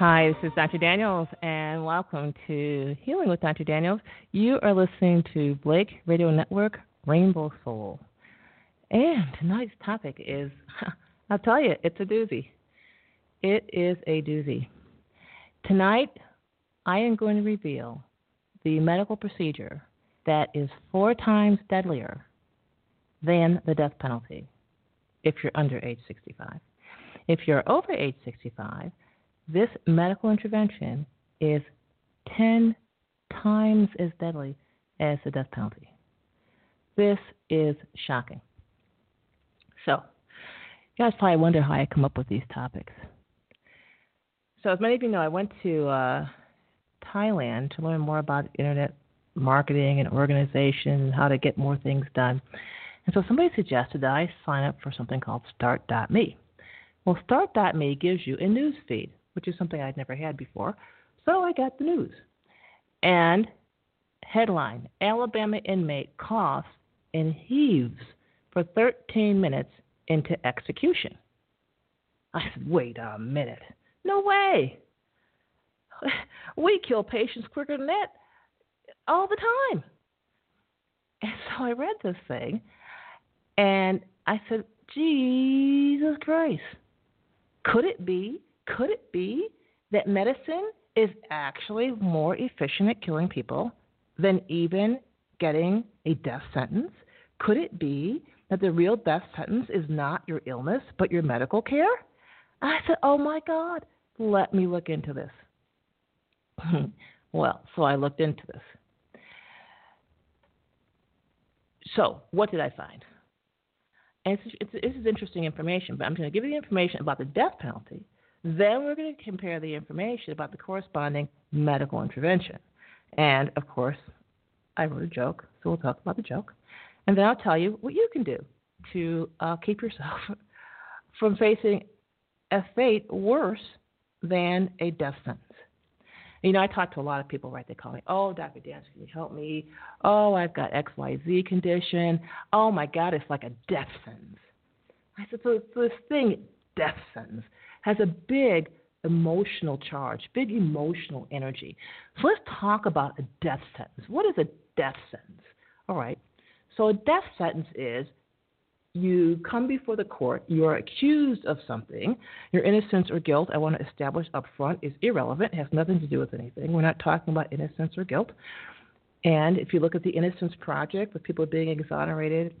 Hi, this is Dr. Daniels, and welcome to Healing with Dr. Daniels. You are listening to Blake Radio Network Rainbow Soul. And tonight's topic is I'll tell you, it's a doozy. It is a doozy. Tonight, I am going to reveal the medical procedure that is four times deadlier than the death penalty if you're under age 65. If you're over age 65, this medical intervention is 10 times as deadly as the death penalty. This is shocking. So, you guys probably wonder how I come up with these topics. So, as many of you know, I went to uh, Thailand to learn more about internet marketing and organization and how to get more things done. And so, somebody suggested that I sign up for something called Start.me. Well, Start.me gives you a news feed, which is something I'd never had before. So, I got the news. And headline Alabama inmate coughs and heaves for 13 minutes into execution. I said, wait a minute. No way. We kill patients quicker than that all the time. And so I read this thing and I said, Jesus Christ. Could it be, could it be that medicine is actually more efficient at killing people than even getting a death sentence? Could it be that the real death sentence is not your illness, but your medical care? I said, Oh my God, let me look into this. well, so I looked into this. So, what did I find? And this is interesting information, but I'm going to give you the information about the death penalty. Then we're going to compare the information about the corresponding medical intervention. And of course, I wrote a joke, so we'll talk about the joke. And then I'll tell you what you can do to uh, keep yourself from facing a fate worse than a death sentence. You know, I talk to a lot of people, right? They call me, oh, Dr. Dan, can you help me? Oh, I've got XYZ condition. Oh, my God, it's like a death sentence. I said, so, so this thing, death sentence, has a big emotional charge, big emotional energy. So let's talk about a death sentence. What is a death sentence? All right. So a death sentence is you come before the court, you are accused of something, your innocence or guilt, I want to establish up front, is irrelevant, has nothing to do with anything. We're not talking about innocence or guilt. And if you look at the Innocence Project, with people being exonerated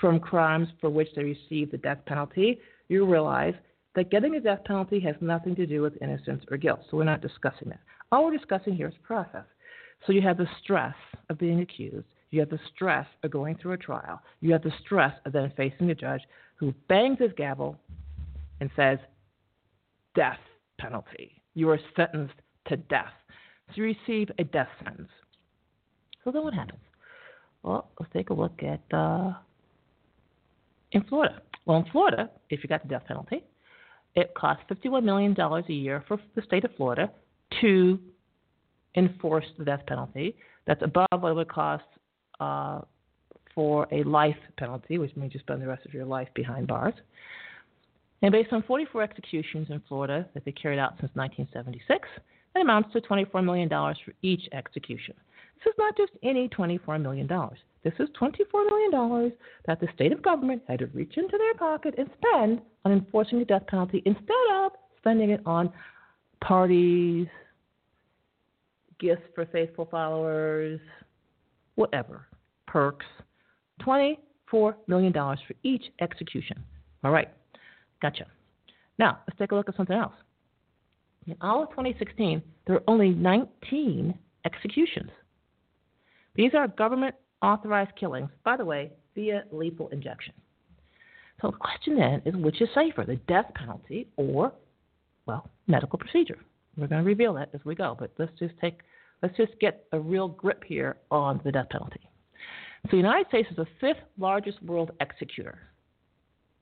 from crimes for which they received the death penalty, you realize that getting a death penalty has nothing to do with innocence or guilt. So we're not discussing that. All we're discussing here is process. So you have the stress of being accused. You have the stress of going through a trial. You have the stress of then facing a judge who bangs his gavel and says, death penalty. You are sentenced to death. So you receive a death sentence. So then what happens? Well, let's take a look at uh, in Florida. Well, in Florida, if you got the death penalty, it costs $51 million a year for the state of Florida to enforce the death penalty. That's above what it would cost uh, for a life penalty, which means you spend the rest of your life behind bars. And based on 44 executions in Florida that they carried out since 1976, that amounts to $24 million for each execution. This is not just any $24 million. This is $24 million that the state of government had to reach into their pocket and spend on enforcing the death penalty instead of spending it on parties, gifts for faithful followers, whatever, perks. $24 million for each execution. All right, gotcha. Now, let's take a look at something else. In all of 2016, there were only 19 executions. These are government authorized killings, by the way, via lethal injection. So the question then is which is safer, the death penalty or, well, medical procedure? We're going to reveal that as we go, but let's just take let's just get a real grip here on the death penalty. So the United States is the fifth largest world executor.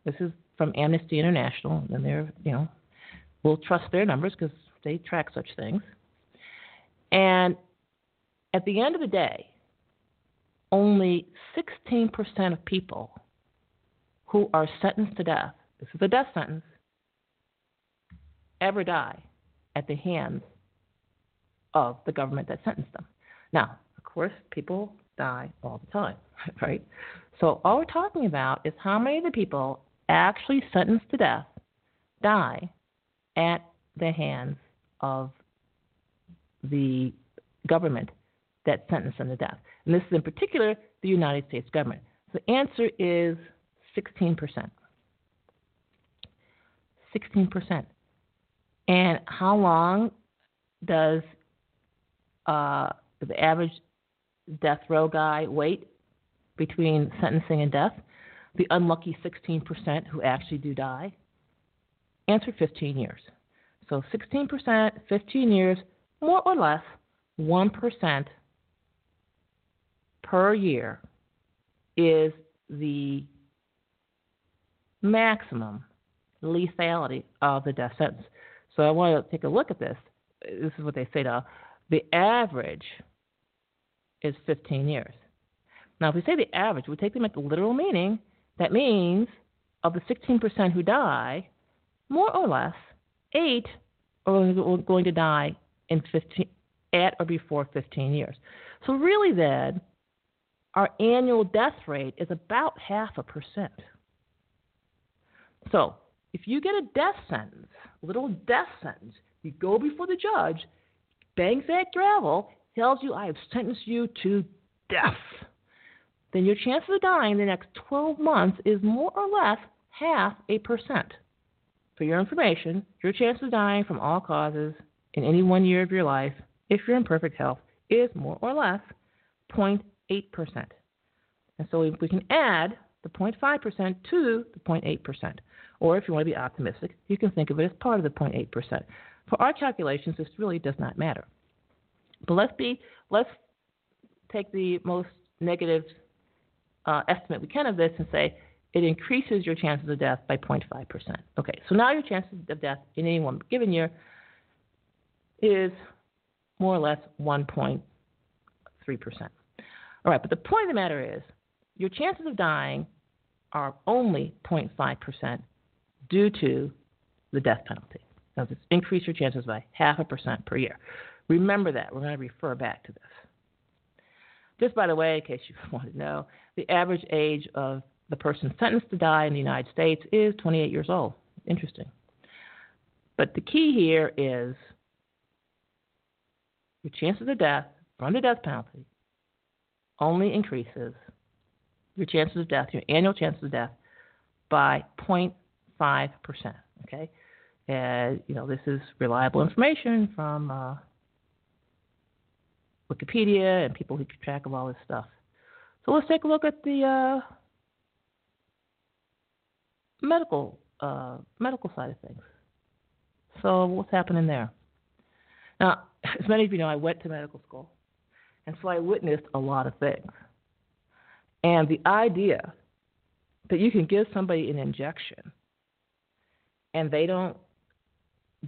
This is from Amnesty International, and they're you know we'll trust their numbers because they track such things. And at the end of the day, only 16% of people who are sentenced to death, this is a death sentence, ever die at the hands of the government that sentenced them. Now, of course, people die all the time, right? So all we're talking about is how many of the people actually sentenced to death die at the hands of the government that sentenced them to death. And this is in particular the United States government. The answer is 16%. 16%. And how long does uh, the average death row guy wait between sentencing and death? The unlucky 16% who actually do die? Answer 15 years. So 16%, 15 years, more or less 1% per year is the maximum lethality of the death sentence. So I want to take a look at this. This is what they say now. The average is 15 years. Now, if we say the average, we take them at the literal meaning. That means of the 16% who die, more or less, eight are going to die in 15, at or before 15 years. So really, then, our annual death rate is about half a percent. So, if you get a death sentence, a little death sentence, you go before the judge, bangs that gravel, tells you, I have sentenced you to death, then your chance of dying in the next 12 months is more or less half a percent. For your information, your chance of dying from all causes in any one year of your life, if you're in perfect health, is more or less 0.8%. And so if we can add the 0.5% to the 0.8%, or if you want to be optimistic, you can think of it as part of the 0.8%. For our calculations, this really does not matter. But let's be let's take the most negative uh, estimate we can of this and say it increases your chances of death by 0.5%. Okay, so now your chances of death in any one given year is more or less 1.3%. All right, but the point of the matter is your chances of dying are only 0.5% due to the death penalty. Now, it's increased your chances by half a percent per year. Remember that. We're going to refer back to this. Just by the way, in case you want to know, the average age of the person sentenced to die in the United States is 28 years old. Interesting. But the key here is your chances of death from the death penalty only increases your chances of death, your annual chances of death, by 0.5 percent. Okay, and you know this is reliable information from uh, Wikipedia and people who keep track of all this stuff. So let's take a look at the uh, medical uh, medical side of things. So what's happening there? Now, as many of you know, I went to medical school, and so I witnessed a lot of things. And the idea that you can give somebody an injection and they don't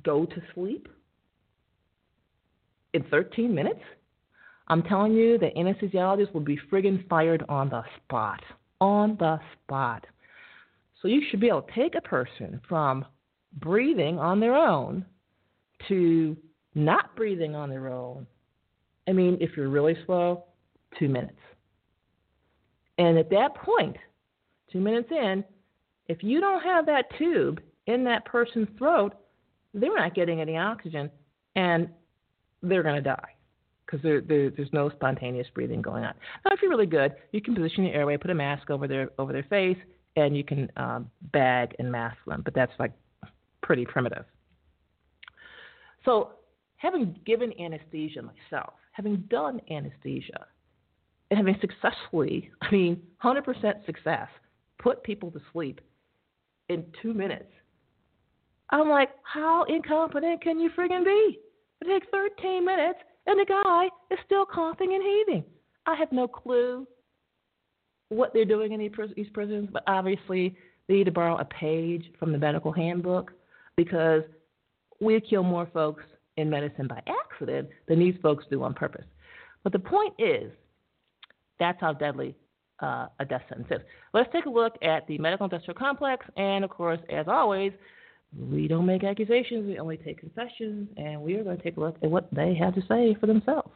go to sleep in 13 minutes, I'm telling you that anesthesiologists will be friggin' fired on the spot. On the spot. So you should be able to take a person from breathing on their own to not breathing on their own. I mean, if you're really slow, two minutes. And at that point, two minutes in, if you don't have that tube in that person's throat, they're not getting any oxygen and they're going to die because there, there, there's no spontaneous breathing going on. Now, if you're really good, you can position your airway, put a mask over their over their face, and you can um, bag and mask them. But that's like pretty primitive. So, having given anesthesia myself, having done anesthesia, and having successfully, I mean, 100% success, put people to sleep in two minutes. I'm like, how incompetent can you friggin' be? It takes 13 minutes, and the guy is still coughing and heaving. I have no clue what they're doing in these prisons, but obviously they need to borrow a page from the medical handbook because we kill more folks in medicine by accident than these folks do on purpose. But the point is, that's how deadly uh, a death sentence is. Let's take a look at the medical industrial complex, and of course, as always, we don't make accusations, we only take confessions, and we are going to take a look at what they have to say for themselves.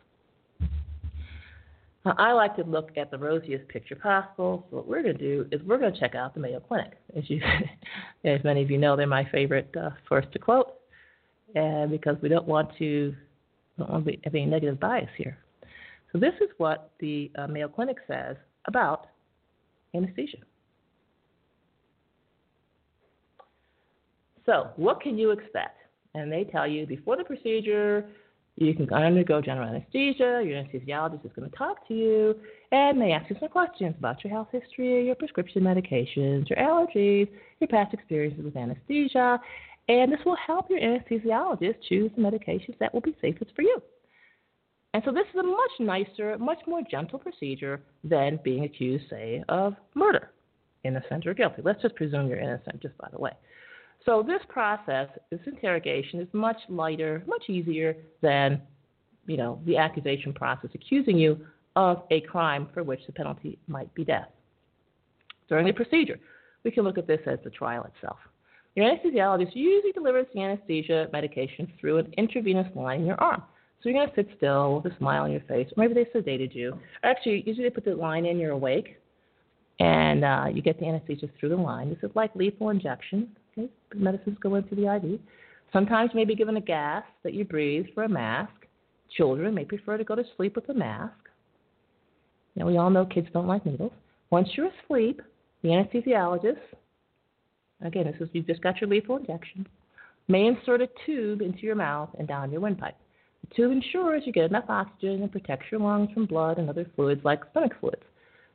Now, I like to look at the rosiest picture possible. So what we're going to do is we're going to check out the Mayo Clinic. As you, as many of you know, they're my favorite uh, first to quote, and because we don't want to don't want to be, have any negative bias here. So this is what the uh, Mayo Clinic says about anesthesia. So, what can you expect? And they tell you before the procedure, you can undergo general anesthesia. Your anesthesiologist is going to talk to you and they ask you some questions about your health history, your prescription medications, your allergies, your past experiences with anesthesia, and this will help your anesthesiologist choose the medications that will be safest for you. And so this is a much nicer, much more gentle procedure than being accused, say, of murder, innocent or guilty. Let's just presume you're innocent, just by the way. So this process, this interrogation, is much lighter, much easier than, you know, the accusation process accusing you of a crime for which the penalty might be death. During the procedure, we can look at this as the trial itself. Your anesthesiologist usually delivers the anesthesia medication through an intravenous line in your arm. So you're going to sit still with a smile on your face. Or maybe they sedated you. Actually, usually they put the line in, you're awake, and uh, you get the anesthesia through the line. This is like lethal injection. Okay? Medicines go into the IV. Sometimes you may be given a gas that you breathe for a mask. Children may prefer to go to sleep with a mask. Now, we all know kids don't like needles. Once you're asleep, the anesthesiologist, again, this is you've just got your lethal injection, may insert a tube into your mouth and down your windpipe. The tube ensures you get enough oxygen and protects your lungs from blood and other fluids like stomach fluids.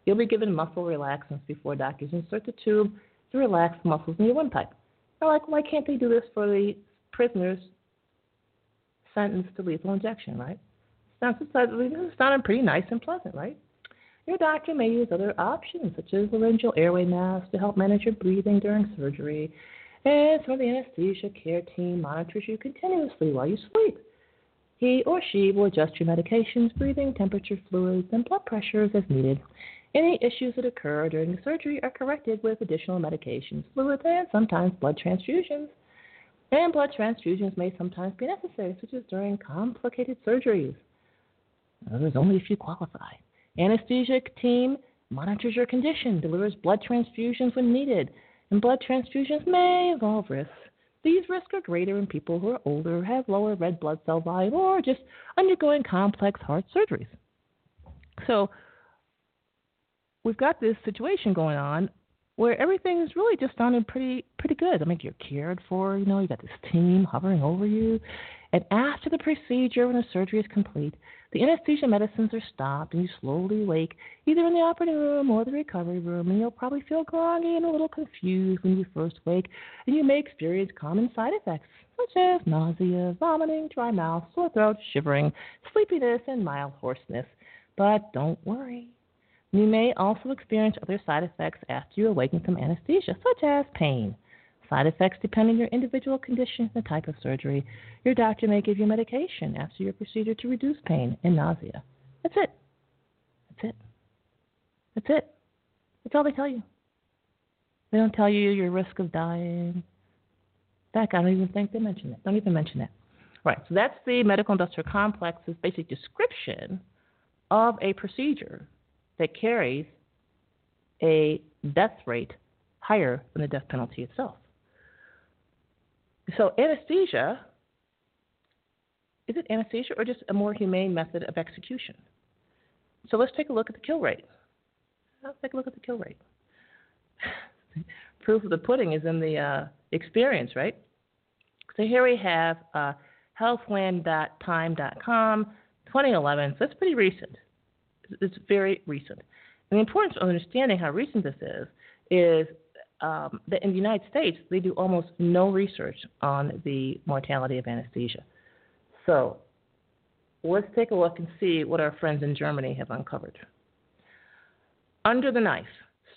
You'll be given muscle relaxants before doctors insert the tube to relax the muscles in your windpipe. Now, like, why can't they do this for the prisoners sentenced to lethal injection, right? Sounds, sounding pretty nice and pleasant, right? Your doctor may use other options, such as laryngeal airway masks, to help manage your breathing during surgery. And of the anesthesia care team monitors you continuously while you sleep. He or she will adjust your medications, breathing, temperature, fluids, and blood pressures as needed. Any issues that occur during the surgery are corrected with additional medications, fluids, and sometimes blood transfusions. And blood transfusions may sometimes be necessary, such as during complicated surgeries. There's only if you qualify. Anesthesia team monitors your condition, delivers blood transfusions when needed, and blood transfusions may involve risks. These risks are greater in people who are older, have lower red blood cell volume, or just undergoing complex heart surgeries. So, we've got this situation going on where everything is really just sounding pretty pretty good. I mean, you're cared for. You know, you got this team hovering over you, and after the procedure, when the surgery is complete, The anesthesia medicines are stopped, and you slowly wake, either in the operating room or the recovery room, and you'll probably feel groggy and a little confused when you first wake, and you may experience common side effects such as nausea, vomiting, dry mouth, sore throat, shivering, sleepiness, and mild hoarseness. But don't worry. You may also experience other side effects after you awaken from anesthesia, such as pain. Side effects depend on your individual condition and the type of surgery. Your doctor may give you medication after your procedure to reduce pain and nausea. That's it. That's it. That's it. That's all they tell you. They don't tell you your risk of dying. In fact, I don't even think they mention it. Don't even mention it. Right. So that's the medical industrial complex's basic description of a procedure that carries a death rate higher than the death penalty itself. So anesthesia is it anesthesia or just a more humane method of execution? So let's take a look at the kill rate. Let's take a look at the kill rate. Proof of the pudding is in the uh, experience, right? So here we have uh, healthland.time.com, 2011. So that's pretty recent. It's very recent. And the importance of understanding how recent this is is um, in the United States, they do almost no research on the mortality of anesthesia. So let's take a look and see what our friends in Germany have uncovered. Under the knife,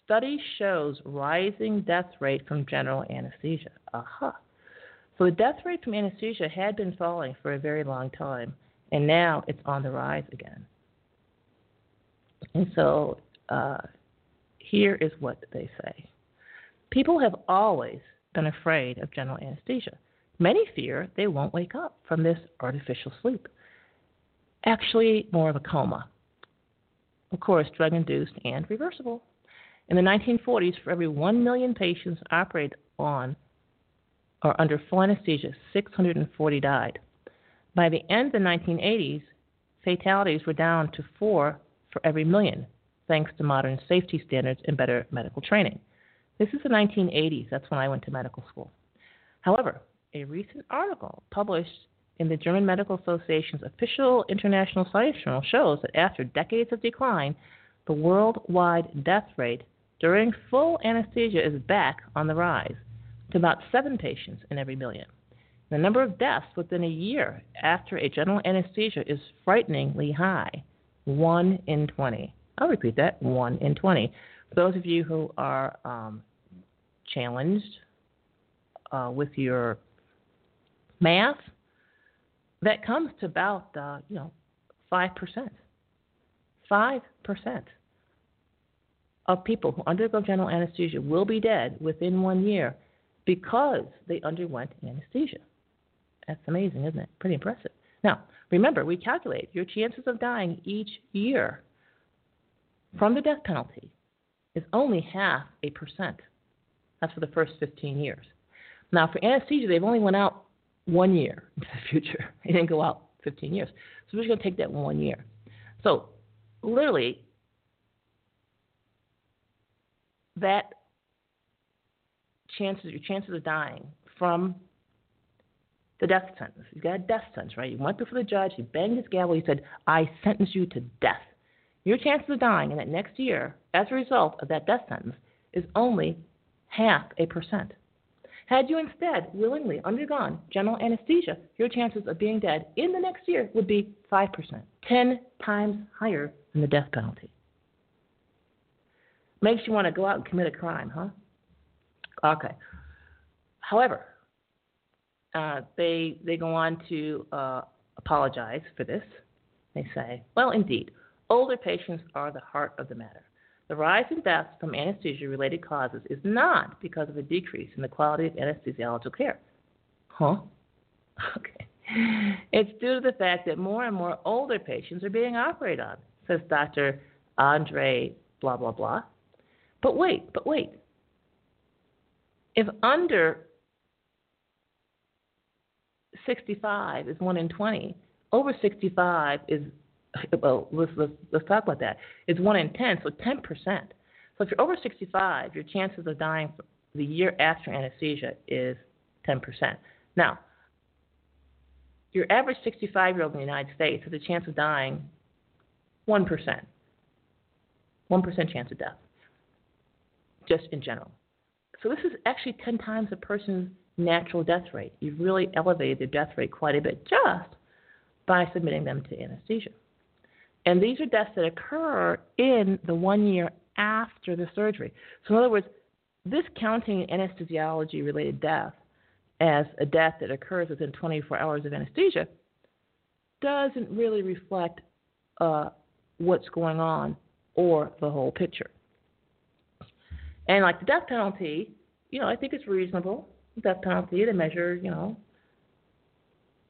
study shows rising death rate from general anesthesia. Aha. So the death rate from anesthesia had been falling for a very long time, and now it's on the rise again. And so uh, here is what they say. People have always been afraid of general anesthesia. Many fear they won't wake up from this artificial sleep. Actually, more of a coma. Of course, drug induced and reversible. In the 1940s, for every 1 million patients operated on or under full anesthesia, 640 died. By the end of the 1980s, fatalities were down to 4 for every million, thanks to modern safety standards and better medical training. This is the 1980s. That's when I went to medical school. However, a recent article published in the German Medical Association's official international science journal shows that after decades of decline, the worldwide death rate during full anesthesia is back on the rise to about seven patients in every million. The number of deaths within a year after a general anesthesia is frighteningly high 1 in 20. I'll repeat that 1 in 20. Those of you who are um, challenged uh, with your math, that comes to about uh, you know five percent. Five percent of people who undergo general anesthesia will be dead within one year because they underwent anesthesia. That's amazing, isn't it? Pretty impressive. Now, remember, we calculate your chances of dying each year from the death penalty is only half a percent. That's for the first 15 years. Now, for anesthesia, they've only went out one year into the future. They didn't go out 15 years. So we're just going to take that one year. So literally, that chances, your chances of dying from the death sentence. You got a death sentence, right? You went before the judge, he banged his gavel, he said, I sentence you to death. Your chances of dying in that next year, as a result of that death sentence, is only half a percent. Had you instead willingly undergone general anesthesia, your chances of being dead in the next year would be 5%, 10 times higher than the death penalty. Makes you want to go out and commit a crime, huh? Okay. However, uh, they they go on to uh, apologize for this. They say, well, indeed, older patients are the heart of the matter. The rise in deaths from anesthesia related causes is not because of a decrease in the quality of anesthesiological care. Huh? Okay. It's due to the fact that more and more older patients are being operated on, says Dr. Andre blah blah blah. But wait, but wait. If under 65 is 1 in 20, over 65 is well, let's, let's, let's talk about that. It's 1 in 10, so 10%. So if you're over 65, your chances of dying the year after anesthesia is 10%. Now, your average 65 year old in the United States has a chance of dying 1%. 1% chance of death, just in general. So this is actually 10 times a person's natural death rate. You've really elevated their death rate quite a bit just by submitting them to anesthesia. And these are deaths that occur in the one year after the surgery. So, in other words, this counting anesthesiology related death as a death that occurs within 24 hours of anesthesia doesn't really reflect uh, what's going on or the whole picture. And like the death penalty, you know, I think it's reasonable. The death penalty to measure, you know,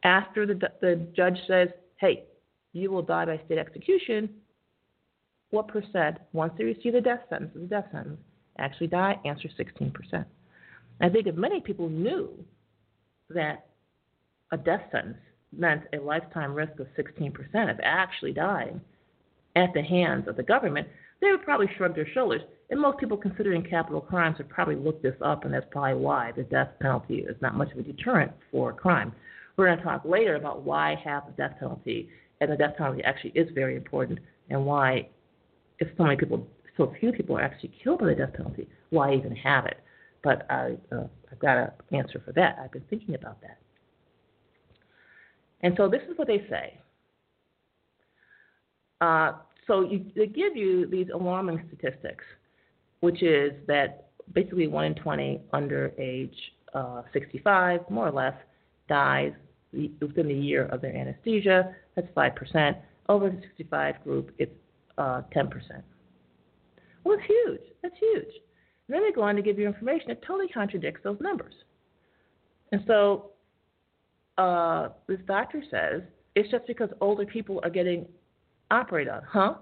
after the the judge says, "Hey, you will die by state execution," what percent, once they receive the death sentence, the death sentence, actually die? Answer 16%. I think if many people knew that a death sentence meant a lifetime risk of 16% of actually dying at the hands of the government, they would probably shrug their shoulders. And most people considering capital crimes would probably look this up, and that's probably why the death penalty is not much of a deterrent for crime. We're going to talk later about why have the death penalty, and the death penalty actually is very important, and why, if so many people, so few people are actually killed by the death penalty, why even have it? But I, uh, I've got an answer for that. I've been thinking about that. And so this is what they say. Uh, so you, they give you these alarming statistics, which is that basically 1 in 20 under age uh, 65, more or less, dies within the year of their anesthesia. That's 5%. Over the 65 group, it's uh, 10%. Well, it's huge. That's huge. And then they go on to give you information that totally contradicts those numbers. And so uh, this doctor says it's just because older people are getting operated on. Huh?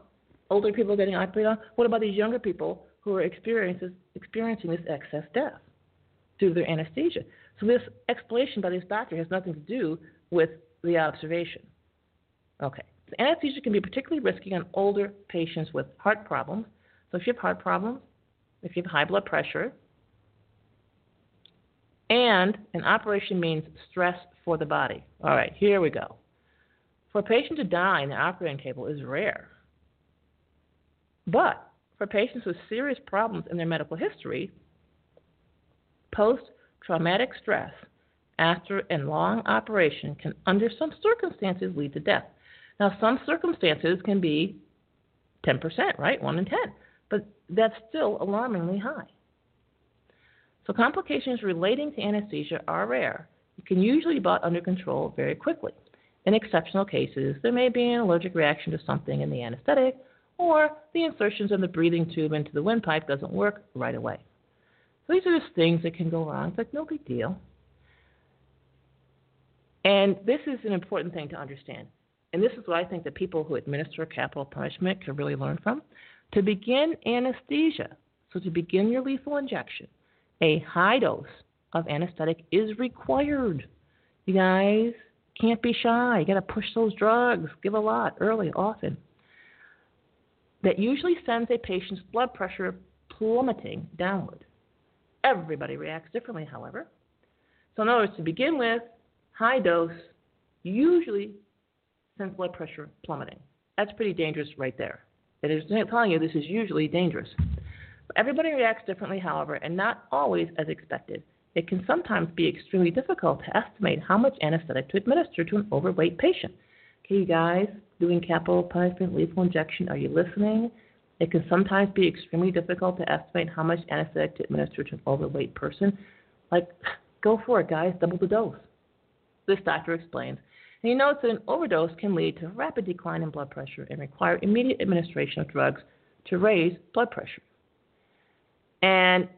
Older people are getting operated on? What about these younger people who are experiencing this excess death through their anesthesia? So this explanation by this doctor has nothing to do with the observation. Okay. So anesthesia can be particularly risky on older patients with heart problems. So if you have heart problems, if you have high blood pressure, and an operation means stress for the body. All right, here we go. For a patient to die in the operating table is rare. But for patients with serious problems in their medical history, post traumatic stress after a long operation can, under some circumstances, lead to death. Now, some circumstances can be 10%, right? 1 in 10. But that's still alarmingly high. So, complications relating to anesthesia are rare. It can usually be brought under control very quickly. In exceptional cases, there may be an allergic reaction to something in the anesthetic, or the insertions of the breathing tube into the windpipe doesn't work right away. So these are just things that can go wrong. It's like no big deal. And this is an important thing to understand. And this is what I think that people who administer capital punishment can really learn from. To begin anesthesia, so to begin your lethal injection, a high dose of anesthetic is required. You guys can't be shy. You got to push those drugs. Give a lot early, often. That usually sends a patient's blood pressure plummeting downward. Everybody reacts differently, however. So, in other words, to begin with, high dose usually sends blood pressure plummeting. That's pretty dangerous right there. It is telling you this is usually dangerous. Everybody reacts differently, however, and not always as expected. It can sometimes be extremely difficult to estimate how much anesthetic to administer to an overweight patient. Okay, you guys, doing capital punishment lethal injection, are you listening? It can sometimes be extremely difficult to estimate how much anesthetic to administer to an overweight person. Like, go for it, guys, double the dose. This doctor explains. And he notes that an overdose can lead to rapid decline in blood pressure and require immediate administration of drugs to raise blood pressure. And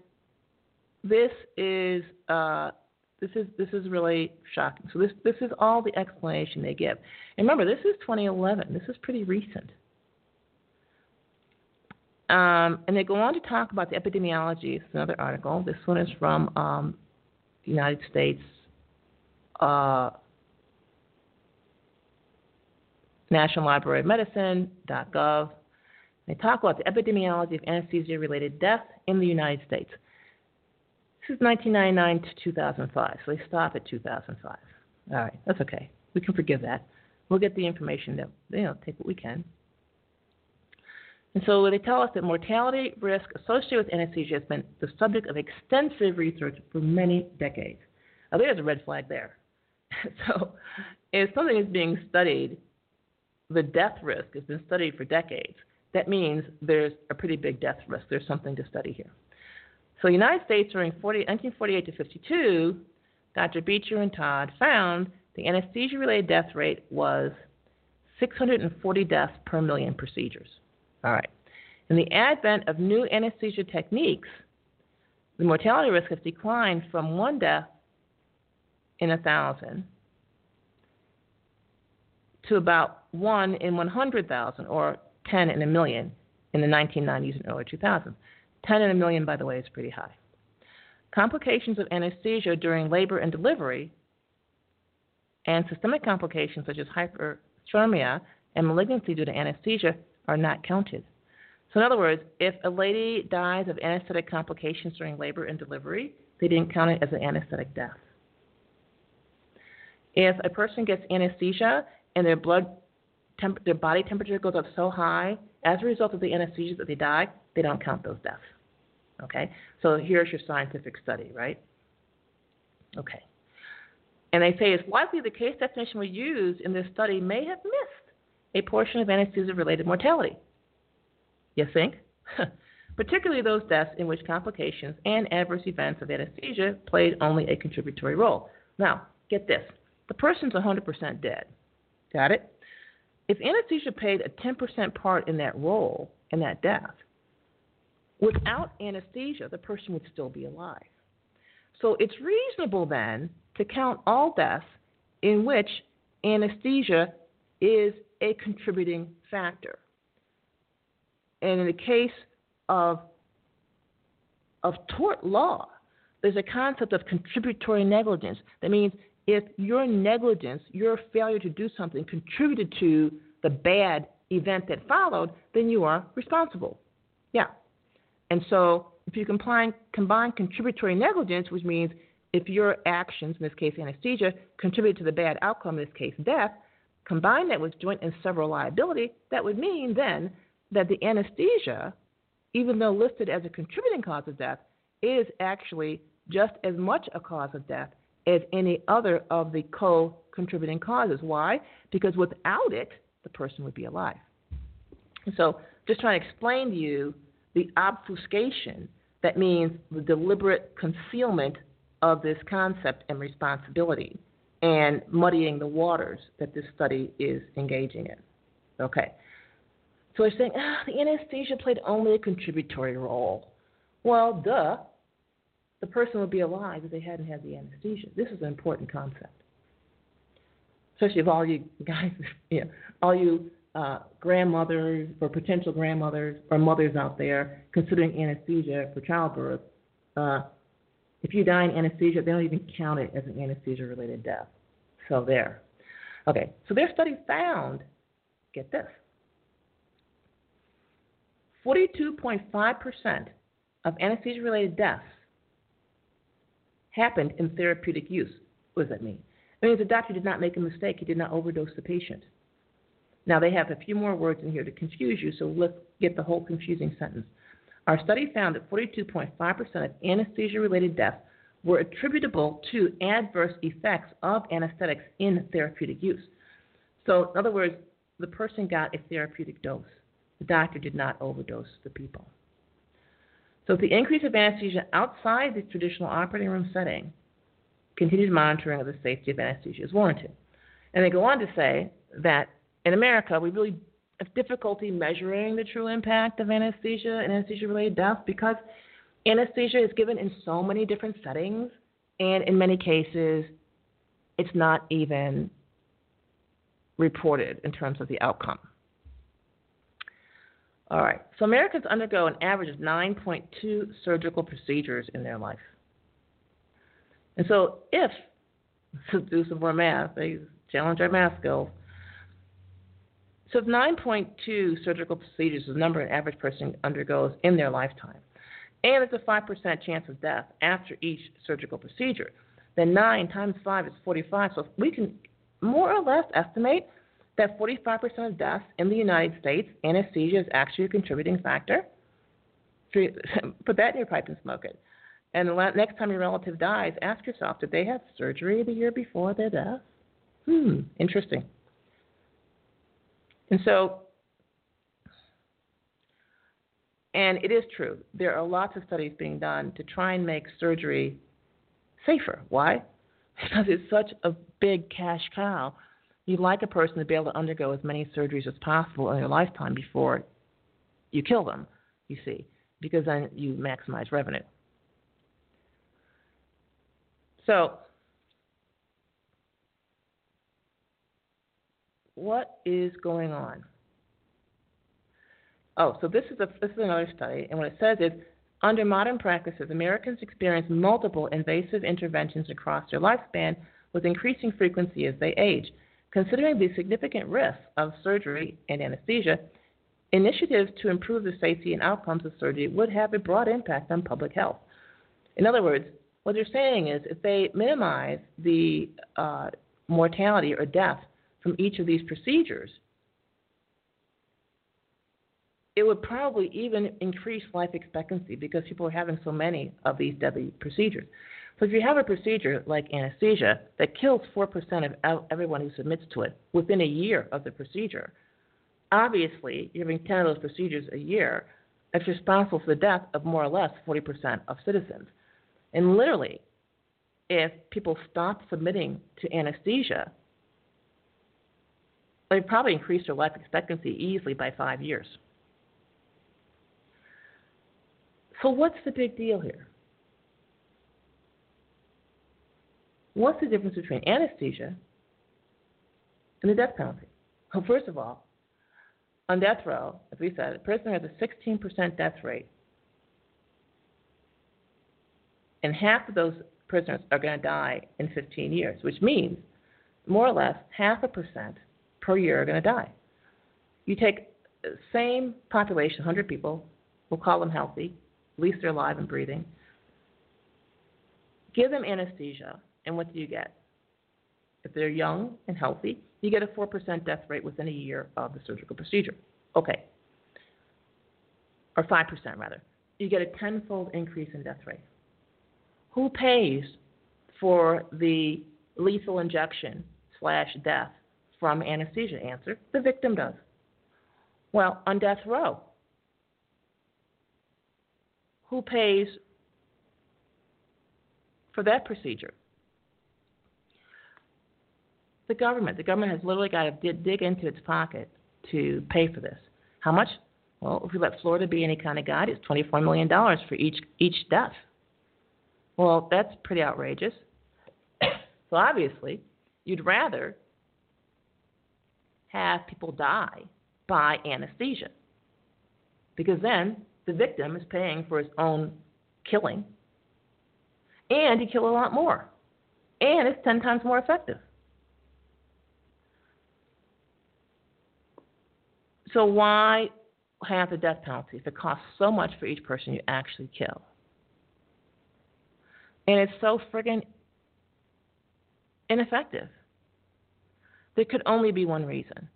this is uh, this is this is really shocking. So this this is all the explanation they give. And remember, this is 2011. This is pretty recent. Um, and they go on to talk about the epidemiology. It's another article. This one is from um, United States uh, National Library of Medicine.gov. They talk about the epidemiology of anesthesia related death in the United States. This is 1999 to 2005, so they stop at 2005. All right, that's okay. We can forgive that. We'll get the information that you know, take what we can. And so they tell us that mortality risk associated with anesthesia has been the subject of extensive research for many decades. Now, there's a red flag there. so, if something is being studied, the death risk has been studied for decades. That means there's a pretty big death risk. There's something to study here. So, the United States during 40, 1948 to 52, Dr. Beecher and Todd found the anesthesia related death rate was 640 deaths per million procedures. All right. In the advent of new anesthesia techniques, the mortality risk has declined from one death in a thousand to about one in 100,000 or 10 in a million in the 1990s and early 2000s. 10 in a million, by the way, is pretty high. Complications of anesthesia during labor and delivery and systemic complications such as hyperthermia and malignancy due to anesthesia are not counted. So, in other words, if a lady dies of anesthetic complications during labor and delivery, they didn't count it as an anesthetic death. If a person gets anesthesia and their blood, temp- their body temperature goes up so high as a result of the anesthesia that they die, they don't count those deaths. Okay, so here's your scientific study, right? Okay. And they say it's likely the case definition we used in this study may have missed a portion of anesthesia related mortality. You think? Particularly those deaths in which complications and adverse events of anesthesia played only a contributory role. Now, get this the person's 100% dead. Got it? If anesthesia played a 10% part in that role, in that death, without anesthesia, the person would still be alive. So it's reasonable then to count all deaths in which anesthesia is a contributing factor. And in the case of of tort law, there's a concept of contributory negligence. That means if your negligence, your failure to do something contributed to the bad event that followed, then you are responsible. Yeah. And so if you combine, combine contributory negligence, which means if your actions, in this case anesthesia, contributed to the bad outcome, in this case death, combine that with joint and several liability, that would mean then that the anesthesia, even though listed as a contributing cause of death, is actually just as much a cause of death as any other of the co contributing causes. Why? Because without it, the person would be alive. so, just trying to explain to you the obfuscation that means the deliberate concealment of this concept and responsibility and muddying the waters that this study is engaging in. Okay. So they're saying, ah, the anesthesia played only a contributory role. Well, duh. The person would be alive if they hadn't had the anesthesia. This is an important concept. Especially if all you guys, you know, all you uh, grandmothers or potential grandmothers or mothers out there considering anesthesia for childbirth, uh, if you die in anesthesia, they don't even count it as an anesthesia related death. So there. Okay, so their study found, get this, 42.5% of anesthesia related deaths happened in therapeutic use. What does that mean? It means the doctor did not make a mistake, he did not overdose the patient. Now, they have a few more words in here to confuse you, so let's get the whole confusing sentence. Our study found that 42.5% of anesthesia related deaths were attributable to adverse effects of anesthetics in therapeutic use. So, in other words, the person got a therapeutic dose. The doctor did not overdose the people. So, the increase of anesthesia outside the traditional operating room setting, continued monitoring of the safety of anesthesia is warranted. And they go on to say that in America, we really have difficulty measuring the true impact of anesthesia and anesthesia related death because anesthesia is given in so many different settings, and in many cases, it's not even reported in terms of the outcome. All right. So Americans undergo an average of 9.2 surgical procedures in their life. And so if, to do some more math, they challenge our math skills. So if 9.2 surgical procedures is the number an average person undergoes in their lifetime, and it's a 5% chance of death after each surgical procedure, then 9 times 5 is 45. So we can more or less estimate that 45% of deaths in the United States, anesthesia is actually a contributing factor. Put that in your pipe and smoke it. And the next time your relative dies, ask yourself, did they have surgery the year before their death? Hmm, interesting. And so, and it is true, there are lots of studies being done to try and make surgery safer. Why? Because it's such a big cash cow. You'd like a person to be able to undergo as many surgeries as possible in their lifetime before you kill them, you see, because then you maximize revenue. So, what is going on? Oh, so this is a this is another study, and what it says is under modern practices, Americans experience multiple invasive interventions across their lifespan with increasing frequency as they age. Considering the significant risks of surgery and anesthesia, initiatives to improve the safety and outcomes of surgery would have a broad impact on public health. In other words, what they're saying is if they minimize the uh, mortality or death from each of these procedures, it would probably even increase life expectancy because people are having so many of these deadly procedures. So if you have a procedure like anesthesia that kills 4% of everyone who submits to it within a year of the procedure, obviously you're having 10 of those procedures a year. That's responsible for the death of more or less 40% of citizens. And literally, if people stop submitting to anesthesia, they probably increase their life expectancy easily by five years. So, what's the big deal here? What's the difference between anesthesia and the death penalty? Well, first of all, on death row, as we said, a prisoner has a 16% death rate. And half of those prisoners are going to die in 15 years, which means more or less half a percent per year are going to die. You take the same population, 100 people, we'll call them healthy, at least they're alive and breathing. Give them anesthesia, and what do you get? If they're young and healthy, you get a 4% death rate within a year of the surgical procedure. Okay. Or 5% rather. You get a tenfold increase in death rate. Who pays for the lethal injection slash death from anesthesia? Answer the victim does. Well, on death row, who pays for that procedure? The government. The government has literally got to dig into its pocket to pay for this. How much? Well, if we let Florida be any kind of guide, it's $24 million for each each death. Well, that's pretty outrageous. so obviously, you'd rather have people die by anesthesia because then the victim is paying for his own killing, and he kill a lot more, and it's ten times more effective. So why have the death penalty if it costs so much for each person you actually kill? And it's so friggin' ineffective. There could only be one reason.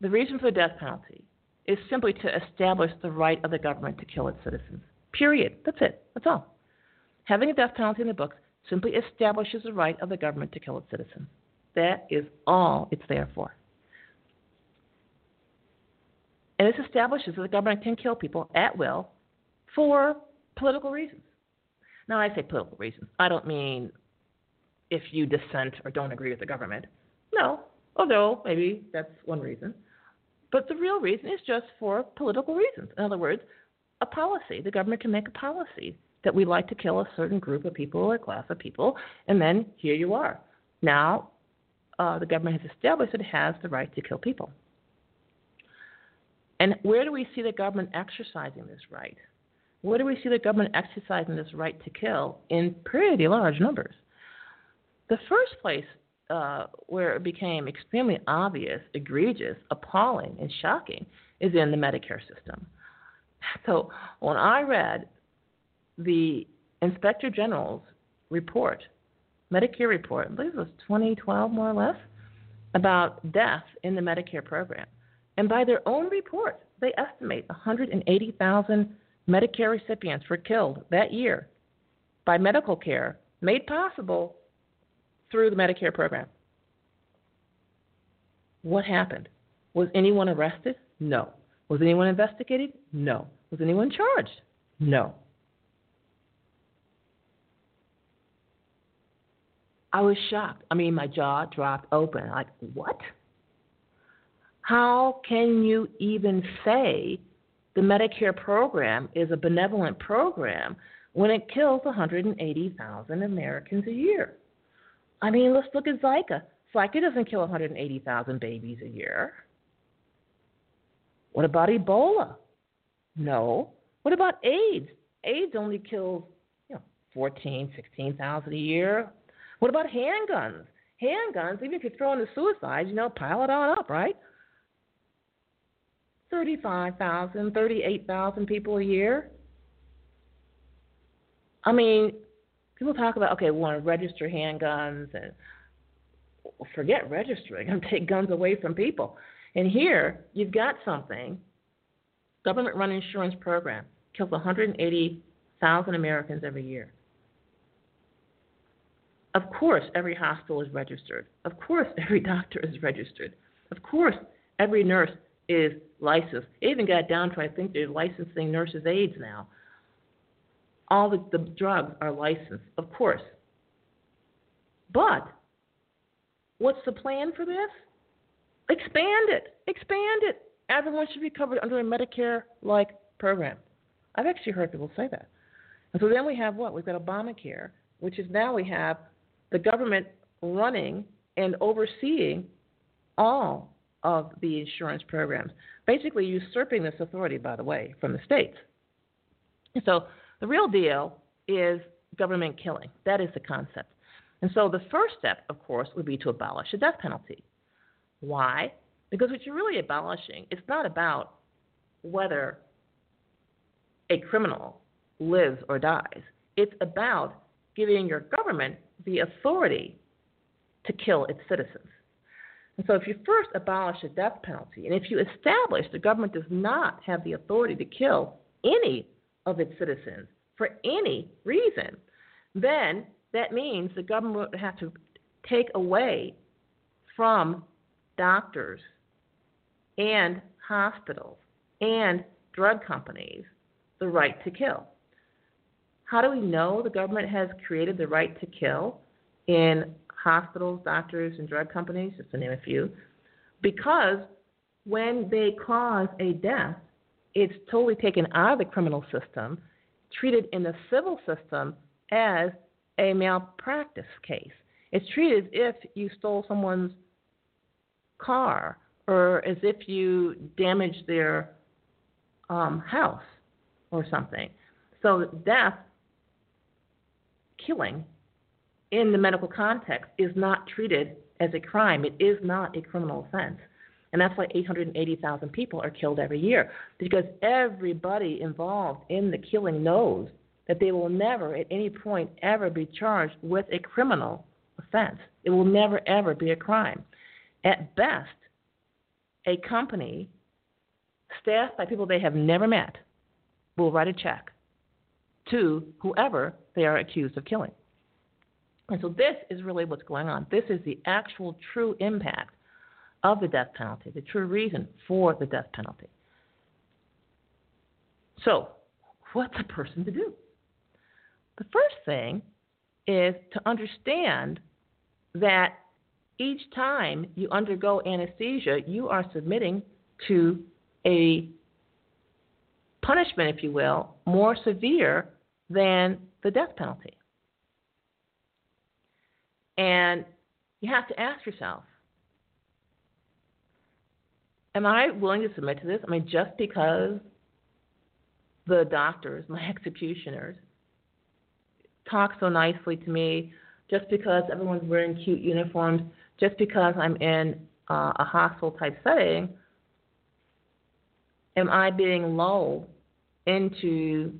The reason for the death penalty is simply to establish the right of the government to kill its citizens. Period. That's it. That's all. Having a death penalty in the books simply establishes the right of the government to kill its citizens. That is all it's there for. And this establishes that the government can kill people at will for political reasons. Now, I say political reasons. I don't mean if you dissent or don't agree with the government. No, although maybe that's one reason. But the real reason is just for political reasons. In other words, a policy. The government can make a policy that we like to kill a certain group of people or class of people, and then here you are. Now, uh, the government has established it has the right to kill people. And where do we see the government exercising this right? Where do we see the government exercising this right to kill in pretty large numbers? The first place uh, where it became extremely obvious, egregious, appalling, and shocking is in the Medicare system. So when I read the Inspector General's report Medicare report, I believe it was 2012 more or less, about death in the Medicare program. And by their own report, they estimate 180,000 Medicare recipients were killed that year by medical care made possible through the Medicare program. What happened? Was anyone arrested? No. Was anyone investigated? No. Was anyone charged? No. I was shocked. I mean, my jaw dropped open. Like, what? How can you even say the Medicare program is a benevolent program when it kills 180,000 Americans a year? I mean, let's look at Zika. Zika doesn't kill 180,000 babies a year. What about Ebola? No. What about AIDS? AIDS only kills, you know, 14, 16,000 a year. What about handguns? Handguns, even if you throw in the suicides, you know, pile it on up, right? 35,000, 38,000 people a year. I mean, people talk about, okay, we want to register handguns and forget registering and take guns away from people. And here, you've got something, government run insurance program, kills 180,000 Americans every year. Of course, every hospital is registered. Of course, every doctor is registered. Of course, every nurse is licensed. They even got down to I think they're licensing nurses' aides now. All the, the drugs are licensed, of course. But what's the plan for this? Expand it. Expand it. Everyone should be covered under a Medicare like program. I've actually heard people say that. And so then we have what? We've got Obamacare, which is now we have the government running and overseeing all of the insurance programs, basically usurping this authority, by the way, from the states. So the real deal is government killing. That is the concept. And so the first step, of course, would be to abolish the death penalty. Why? Because what you're really abolishing, it's not about whether a criminal lives or dies. It's about giving your government the authority to kill its citizens. And so, if you first abolish the death penalty, and if you establish the government does not have the authority to kill any of its citizens for any reason, then that means the government would have to take away from doctors and hospitals and drug companies the right to kill. How do we know the government has created the right to kill in hospitals, doctors, and drug companies, just to name a few? Because when they cause a death, it's totally taken out of the criminal system, treated in the civil system as a malpractice case. It's treated as if you stole someone's car or as if you damaged their um, house or something. So death killing in the medical context is not treated as a crime. It is not a criminal offense. And that's why 880,000 people are killed every year because everybody involved in the killing knows that they will never at any point ever be charged with a criminal offense. It will never ever be a crime. At best, a company staffed by people they have never met will write a check to whoever they are accused of killing. And so this is really what's going on. This is the actual true impact of the death penalty, the true reason for the death penalty. So, what's a person to do? The first thing is to understand that each time you undergo anesthesia, you are submitting to a punishment, if you will, more severe than the death penalty. And you have to ask yourself Am I willing to submit to this? I mean, just because the doctors, my executioners, talk so nicely to me, just because everyone's wearing cute uniforms, just because I'm in uh, a hospital type setting, am I being lulled into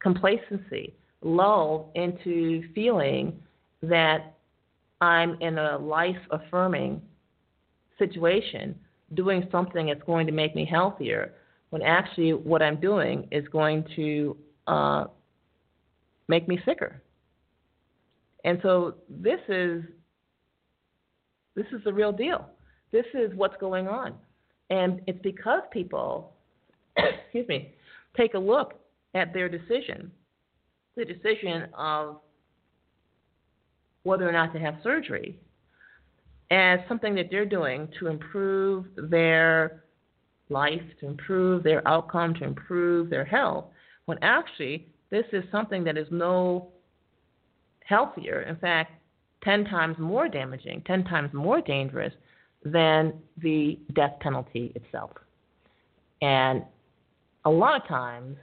complacency, lulled into feeling that I'm in a life affirming situation doing something that's going to make me healthier when actually what I'm doing is going to uh, make me sicker. And so this is this is the real deal. This is what's going on. And it's because people excuse me, take a look at their decision, the decision of whether or not to have surgery, as something that they're doing to improve their life, to improve their outcome, to improve their health, when actually this is something that is no healthier, in fact, 10 times more damaging, 10 times more dangerous than the death penalty itself. And a lot of times,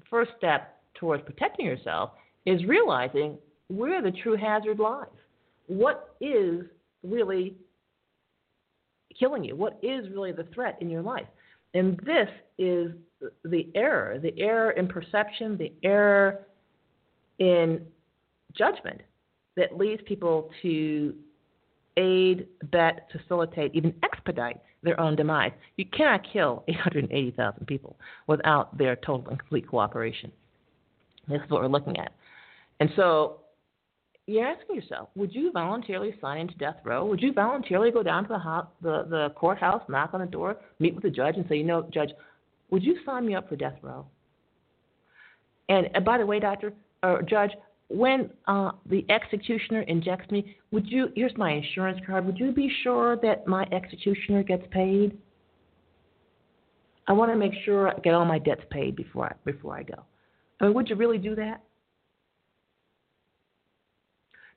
the first step towards protecting yourself is realizing where the true hazard lies. What is really killing you? What is really the threat in your life? And this is the error, the error in perception, the error in judgment that leads people to aid, bet, facilitate, even expedite their own demise. You cannot kill 880,000 people without their total and complete cooperation. This is what we're looking at. And so you're asking yourself, would you voluntarily sign into death row? Would you voluntarily go down to the, ho- the, the courthouse, knock on the door, meet with the judge, and say, you know, judge, would you sign me up for death row? And, and by the way, doctor or judge, when uh, the executioner injects me, would you? Here's my insurance card. Would you be sure that my executioner gets paid? I want to make sure I get all my debts paid before I before I go. I mean, would you really do that?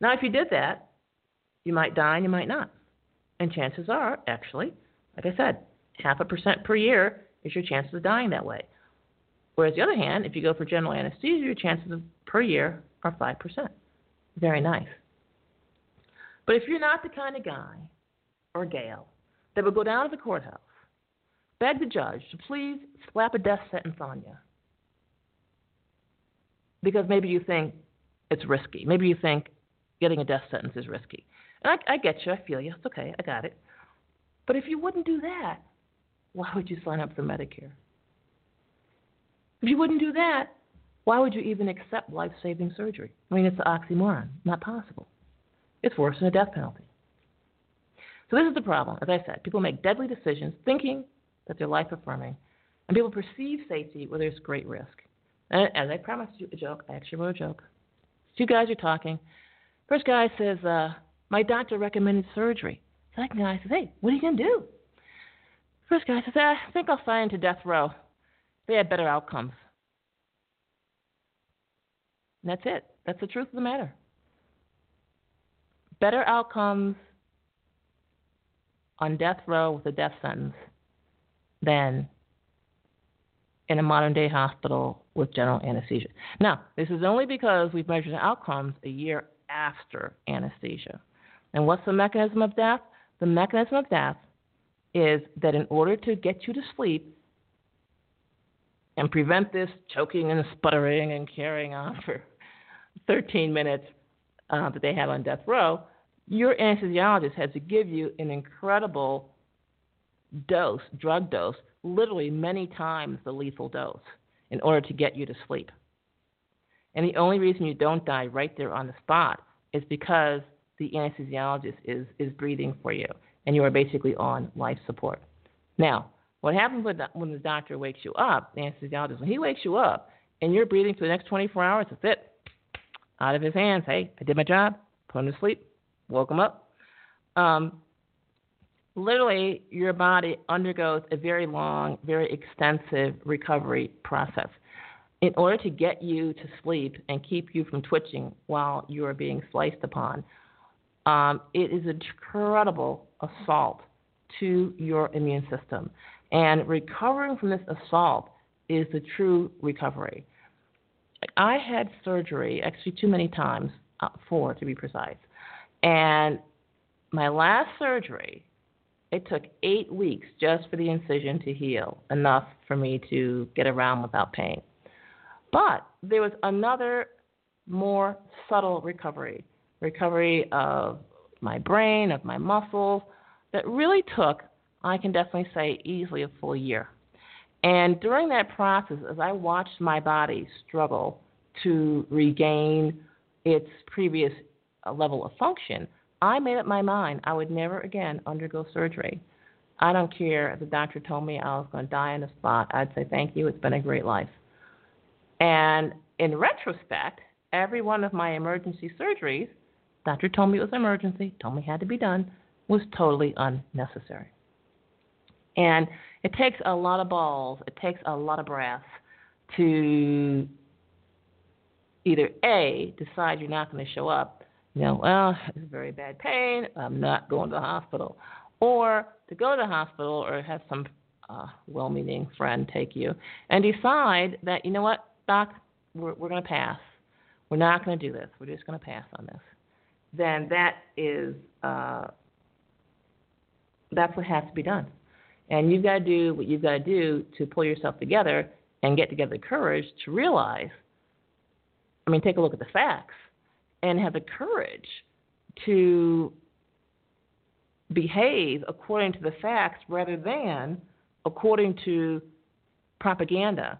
Now, if you did that, you might die and you might not. And chances are, actually, like I said, half a percent per year is your chances of dying that way. Whereas the other hand, if you go for general anesthesia, your chances of per year are 5%. Very nice. But if you're not the kind of guy or gal that would go down to the courthouse, beg the judge to please slap a death sentence on you, because maybe you think it's risky. Maybe you think getting a death sentence is risky. And I, I get you. I feel you. It's okay. I got it. But if you wouldn't do that, why would you sign up for Medicare? If you wouldn't do that, why would you even accept life saving surgery? I mean, it's an oxymoron. Not possible. It's worse than a death penalty. So, this is the problem. As I said, people make deadly decisions thinking that they're life affirming, and people perceive safety where there's great risk. And as I promised you a joke, I actually wrote a joke. Two guys are talking. First guy says, uh, My doctor recommended surgery. Second guy says, Hey, what are you going to do? First guy says, I think I'll sign into death row. They had better outcomes. And that's it. That's the truth of the matter. Better outcomes on death row with a death sentence than in a modern day hospital with general anesthesia. Now, this is only because we've measured outcomes a year after anesthesia. And what's the mechanism of death? The mechanism of death is that in order to get you to sleep and prevent this choking and sputtering and carrying on for 13 minutes uh, that they have on death row, your anesthesiologist has to give you an incredible dose, drug dose, literally many times the lethal dose, in order to get you to sleep. And the only reason you don't die right there on the spot is because the anesthesiologist is, is breathing for you, and you are basically on life support. Now, what happens when the, when the doctor wakes you up, the anesthesiologist, when he wakes you up, and you're breathing for the next 24 hours, that's it out of his hands. Hey, I did my job, put him to sleep, woke him up. Um, literally, your body undergoes a very long, very extensive recovery process. In order to get you to sleep and keep you from twitching while you are being sliced upon, um, it is an incredible assault to your immune system. And recovering from this assault is the true recovery. I had surgery, actually too many times, uh, four to be precise. And my last surgery, it took eight weeks just for the incision to heal, enough for me to get around without pain. But there was another more subtle recovery recovery of my brain, of my muscles, that really took, I can definitely say, easily a full year. And during that process, as I watched my body struggle to regain its previous uh, level of function, I made up my mind I would never again undergo surgery. I don't care if the doctor told me I was going to die on the spot. I'd say, thank you, it's been a great life. And in retrospect, every one of my emergency surgeries, doctor told me it was an emergency, told me it had to be done, was totally unnecessary. And it takes a lot of balls, it takes a lot of brass to either A, decide you're not going to show up, you know, well, it's very bad pain, I'm not going to the hospital, or to go to the hospital or have some uh, well meaning friend take you and decide that, you know what, we're, we're going to pass. We're not going to do this. We're just going to pass on this. Then that is uh, that's what has to be done. And you've got to do what you've got to do to pull yourself together and get together the courage to realize. I mean, take a look at the facts and have the courage to behave according to the facts rather than according to propaganda,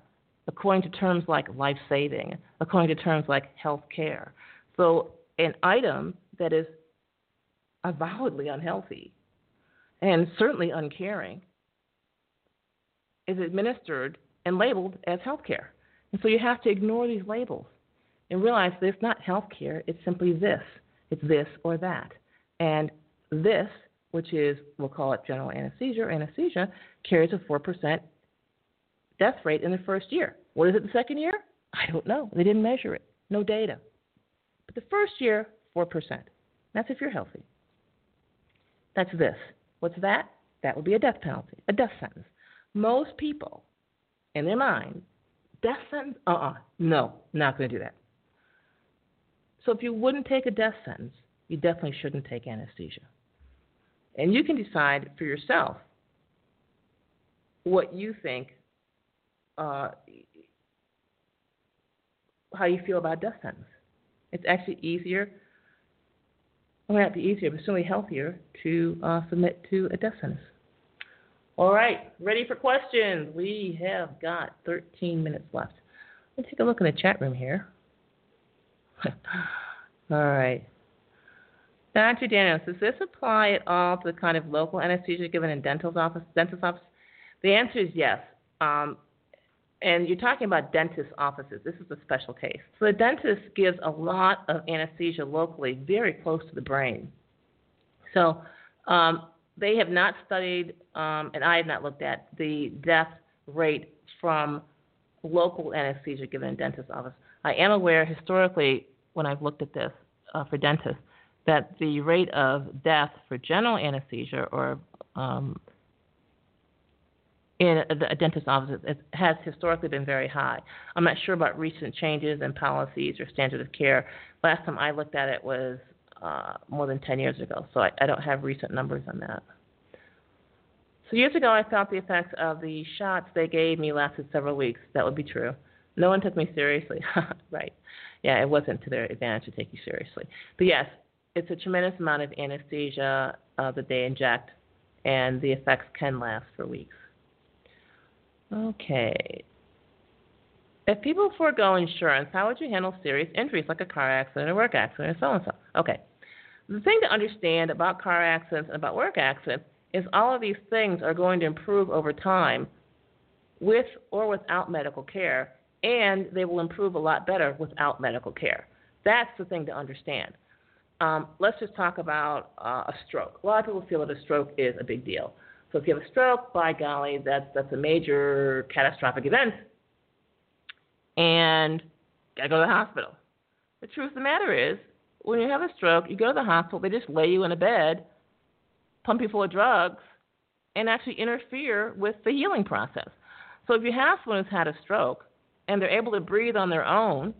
according to terms like life saving, according to terms like health care. So, an item that is avowedly unhealthy and certainly uncaring is administered and labeled as health care. And so you have to ignore these labels and realize that it's not health care, it's simply this. It's this or that. And this which is, we'll call it general anesthesia or anesthesia, carries a 4% death rate in the first year. What is it the second year? I don't know. They didn't measure it. No data. But the first year, 4%. That's if you're healthy. That's this. What's that? That would be a death penalty, a death sentence. Most people, in their mind, death sentence? Uh uh-uh. uh No, not going to do that. So if you wouldn't take a death sentence, you definitely shouldn't take anesthesia. And you can decide for yourself what you think, uh, how you feel about death sentence. It's actually easier, well, not be easier, but certainly healthier to uh, submit to a death sentence. All right, ready for questions? We have got 13 minutes left. Let's take a look in the chat room here. All right. Dr. Daniels, does this apply at all to the kind of local anesthesia given in dental office, dentist office? The answer is yes. Um, and you're talking about dentist offices. This is a special case. So the dentist gives a lot of anesthesia locally, very close to the brain. So um, they have not studied, um, and I have not looked at the death rate from local anesthesia given in dentist office. I am aware historically when I've looked at this uh, for dentists that the rate of death for general anesthesia or um, in a, dentist's office it has historically been very high. I'm not sure about recent changes in policies or standard of care. Last time I looked at it was uh, more than 10 years ago, so I, I don't have recent numbers on that. So years ago, I felt the effects of the shots they gave me lasted several weeks. That would be true. No one took me seriously. right. Yeah, it wasn't to their advantage to take you seriously. But yes, it's a tremendous amount of anesthesia uh, that they inject, and the effects can last for weeks. Okay. If people forego insurance, how would you handle serious injuries like a car accident or work accident or so and so? Okay. The thing to understand about car accidents and about work accidents is all of these things are going to improve over time with or without medical care, and they will improve a lot better without medical care. That's the thing to understand. Um, let's just talk about uh, a stroke. A lot of people feel that a stroke is a big deal. So if you have a stroke, by golly, that's that's a major catastrophic event, and gotta go to the hospital. The truth of the matter is, when you have a stroke, you go to the hospital. They just lay you in a bed, pump you full of drugs, and actually interfere with the healing process. So if you have someone who's had a stroke and they're able to breathe on their own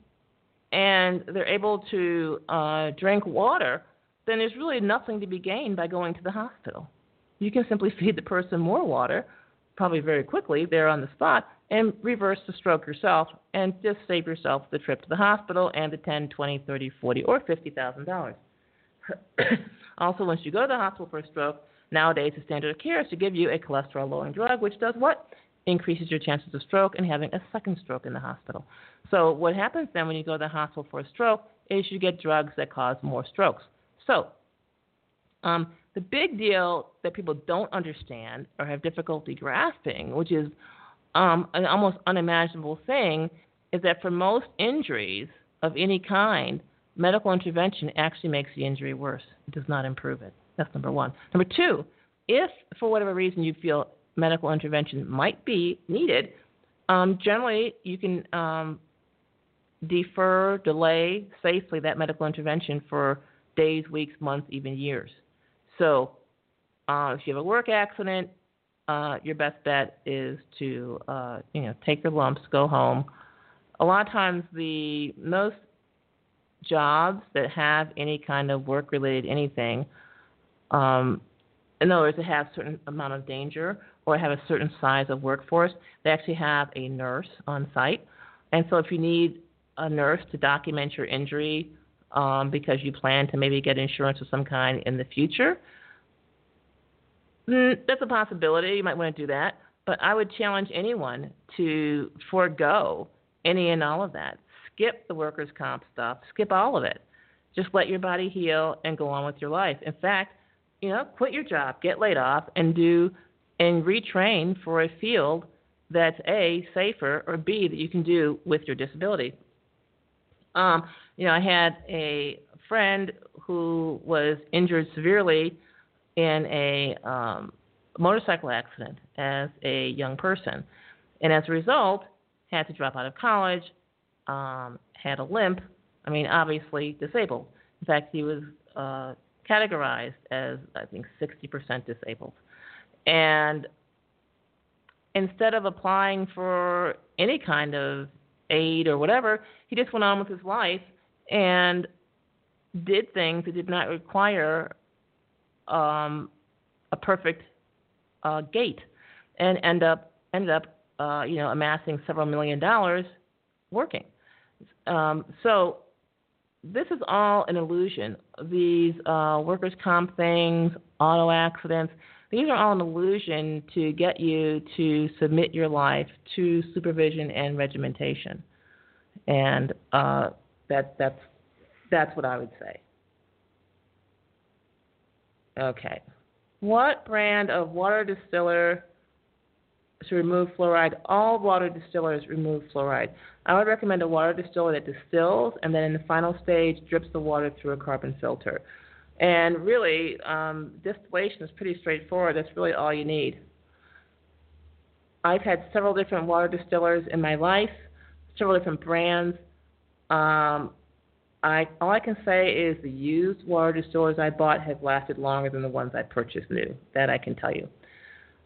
and they're able to uh, drink water, then there's really nothing to be gained by going to the hospital. You can simply feed the person more water, probably very quickly, there on the spot, and reverse the stroke yourself and just save yourself the trip to the hospital and the ten, twenty, thirty, forty, or $50,000. also, once you go to the hospital for a stroke, nowadays the standard of care is to give you a cholesterol lowering drug, which does what? Increases your chances of stroke and having a second stroke in the hospital. So, what happens then when you go to the hospital for a stroke is you get drugs that cause more strokes. So, um, the big deal that people don't understand or have difficulty grasping, which is um, an almost unimaginable thing, is that for most injuries of any kind, medical intervention actually makes the injury worse. It does not improve it. That's number one. Number two, if for whatever reason you feel medical intervention might be needed, um, generally you can um, defer, delay safely that medical intervention for days, weeks, months, even years. So, uh, if you have a work accident, uh, your best bet is to, uh, you know, take your lumps, go home. A lot of times, the most jobs that have any kind of work-related anything, um, in other words, that have a certain amount of danger or have a certain size of workforce, they actually have a nurse on site. And so, if you need a nurse to document your injury um, because you plan to maybe get insurance of some kind in the future, mm, that's a possibility. You might want to do that. But I would challenge anyone to forego any and all of that. Skip the workers' comp stuff. Skip all of it. Just let your body heal and go on with your life. In fact, you know, quit your job, get laid off, and do and retrain for a field that's a safer or b that you can do with your disability. Um, you know, I had a friend who was injured severely in a um, motorcycle accident as a young person, and as a result, had to drop out of college, um, had a limp. I mean, obviously disabled. In fact, he was uh, categorized as I think 60% disabled, and instead of applying for any kind of aid or whatever, he just went on with his life and did things that did not require um, a perfect uh, gait, and end up ended up uh, you know amassing several million dollars working. Um, so this is all an illusion. These uh, workers' comp things, auto accidents, these are all an illusion to get you to submit your life to supervision and regimentation, and uh, that that's that's what I would say. Okay, what brand of water distiller to remove fluoride? All water distillers remove fluoride. I would recommend a water distiller that distills and then in the final stage drips the water through a carbon filter. And really, um, distillation is pretty straightforward. That's really all you need. I've had several different water distillers in my life, several different brands. Um, I all I can say is the used water distillers I bought have lasted longer than the ones I purchased new. That I can tell you.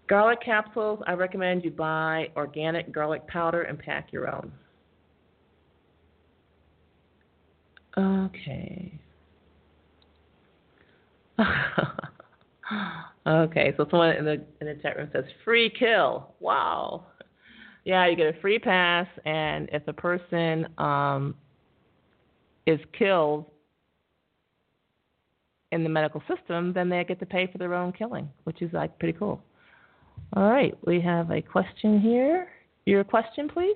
Garlic capsules, I recommend you buy organic garlic powder and pack your own. Okay. okay, so someone in the in the chat room says free kill. Wow. Yeah, you get a free pass, and if the person um, is killed in the medical system, then they get to pay for their own killing, which is like pretty cool. All right, we have a question here. Your question, please.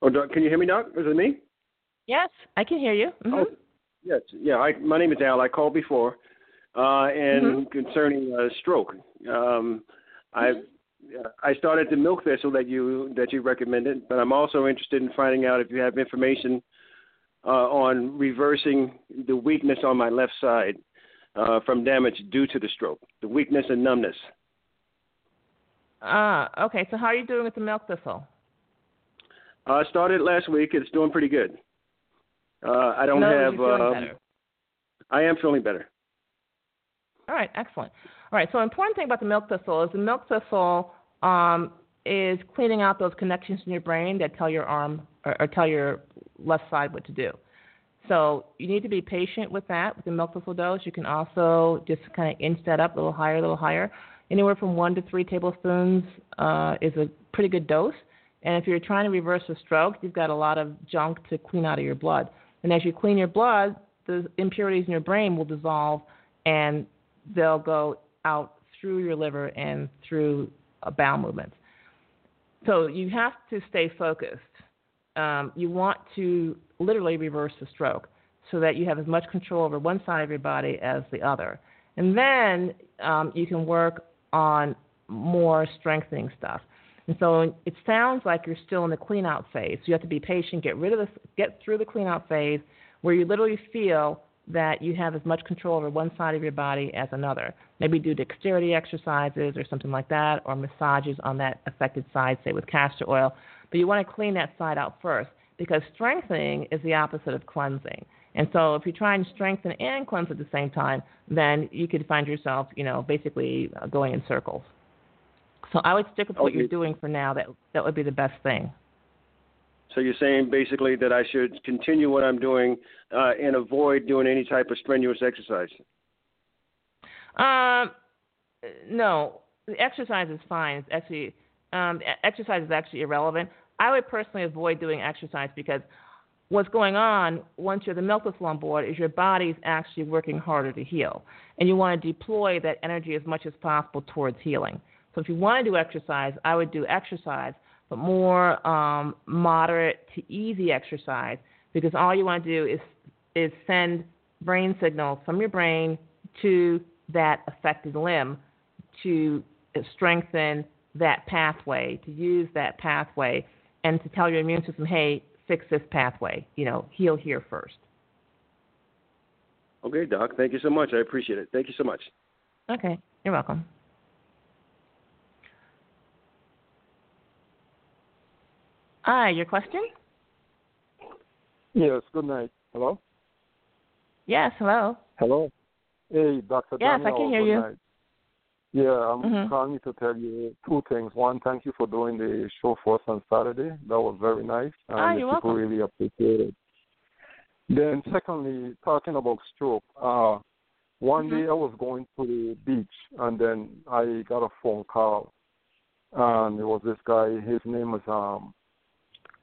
Oh, Doc, can you hear me, Doc? Is it me? Yes, I can hear you. Mm-hmm. Oh, yes. Yeah, I, my name is Al. I called before, uh, and Mm-hmm. concerning uh, stroke, um, I I started the milk thistle that you that you recommended, but I'm also interested in finding out if you have information uh, on reversing the weakness on my left side uh, from damage due to the stroke, the weakness and numbness. Ah, okay. So how are you doing with the milk thistle? Uh, started last week. It's doing pretty good. Uh, I don't No, have. um, better. I am feeling better. All right, excellent. All right, so important thing about the milk thistle is the milk thistle um, is cleaning out those connections in your brain that tell your arm or, or tell your left side what to do. So you need to be patient with that with the milk thistle dose. You can also just kind of inch that up a little higher, a little higher. Anywhere from one to three tablespoons uh, is a pretty good dose. And if you're trying to reverse a stroke, you've got a lot of junk to clean out of your blood. And as you clean your blood, the impurities in your brain will dissolve and they'll go out through your liver and through uh, bowel movements. So you have to stay focused. Um, you want to literally reverse the stroke so that you have as much control over one side of your body as the other. And then um, you can work on more strengthening stuff. And so it sounds like you're still in the clean out phase. So you have to be patient, get rid of this, get through the clean out phase where you literally feel that you have as much control over one side of your body as another. Maybe do dexterity exercises or something like that, or massages on that affected side, say with castor oil. But you want to clean that side out first because strengthening is the opposite of cleansing. And so if you try and strengthen and cleanse at the same time, then you could find yourself, you know, basically uh, going in circles. So I would stick with what you're doing for now. That that would be the best thing. So you're saying basically that I should continue what I'm doing uh, and avoid doing any type of strenuous exercise. Um, no, exercise is fine. It's actually um, exercise is actually irrelevant. I would personally avoid doing exercise because what's going on once you're the on board is your body's actually working harder to heal, and you want to deploy that energy as much as possible towards healing. So if you want to do exercise, I would do exercise, but more um, moderate to easy exercise because all you want to do is is send brain signals from your brain to that affected limb to strengthen that pathway, to use that pathway, and to tell your immune system, hey, fix this pathway. You know, heal here first. Okay, Doc. Thank you so much. I appreciate it. Thank you so much. Okay, you're welcome. Hi, your question? Yes, good night. Hello? Yes, hello. Hello? Hey, Dr. Yes, I can hear you. Night. Yeah, I'm Mhm. calling you to tell you two things. One, thank you for doing the show for us on Saturday. That was very nice. And Ah, the you're people welcome. really appreciate it. Then, secondly, talking about stroke, uh, one Mm-hmm. day I was going to the beach and then I got a phone call. And it was this guy, his name was um,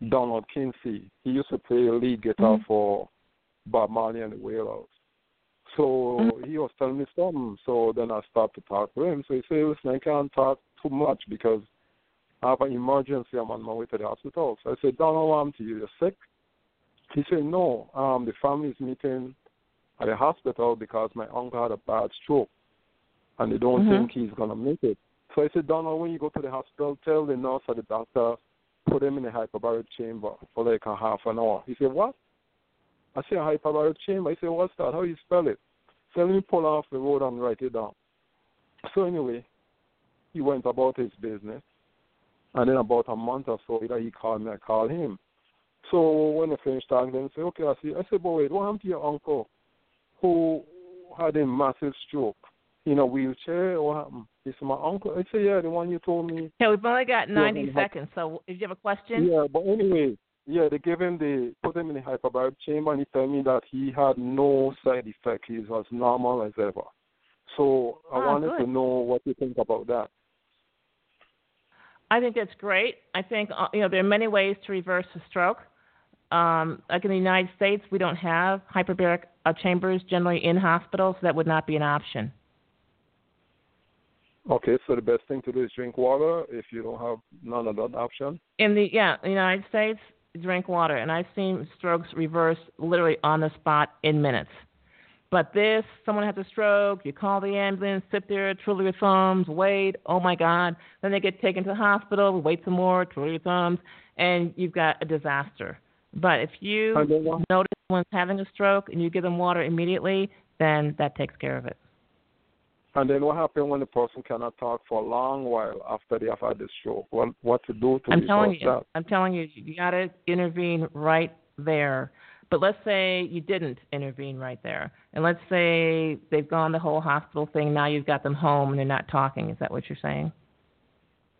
Donald Kinsey. He used to play lead guitar Mhm. for Bob Marley and the Wailers. So Mhm. he was telling me something. So then I started to talk to him. So he said, listen, I can't talk too much because I have an emergency. I'm on my way to the hospital. So I said, Donald, happened to you? You're sick? He said, no. Um, the family's meeting at the hospital because my uncle had a bad stroke. And they don't Mhm. think he's going to make it. So I said, Donald, when you go to the hospital, tell the nurse or the doctor, put him in a hyperbaric chamber for like a half an hour. He said, what? I said, hyperbaric chamber. He said, what's that? How you spell it? So let me pull off the road and write it down. So anyway, he went about his business. And then about a month or so later, he called me. I called him. So when I finished talking, then he said, okay, I see. I said, but wait, what happened to your uncle who had a massive stroke in a wheelchair? Happened? He said, my uncle. I said, yeah, the one you told me Yeah, we've only got 90 Yeah, seconds. So if you have a question, yeah, but anyway, yeah, they gave him the put him in the hyperbaric chamber, and he told me that he had no side effect. He was normal as ever. So I Ah, wanted good. to know what you think about that. I think that's great. I think uh, you know there are many ways to reverse a stroke. Um, like in the United States, we don't have hyperbaric uh, chambers generally in hospitals. So that would not be an option. Okay, so the best thing to do is drink water if you don't have none of that option. In the yeah, in the United States, drink water, and I've seen strokes reverse literally on the spot in minutes. But this, someone has a stroke, you call the ambulance, sit there, twiddle your thumbs, wait, oh my God. Then they get taken to the hospital, wait some more, twiddle your thumbs, and you've got a disaster. But if you And then what- notice someone's having a stroke and you give them water immediately, then that takes care of it. And then what happens when the person cannot talk for a long while after they have had the stroke? What what to do to I'm telling you, that? I'm telling you, you got to intervene right there. But let's say you didn't intervene right there, and let's say they've gone the whole hospital thing. Now you've got them home and they're not talking. Is that what you're saying?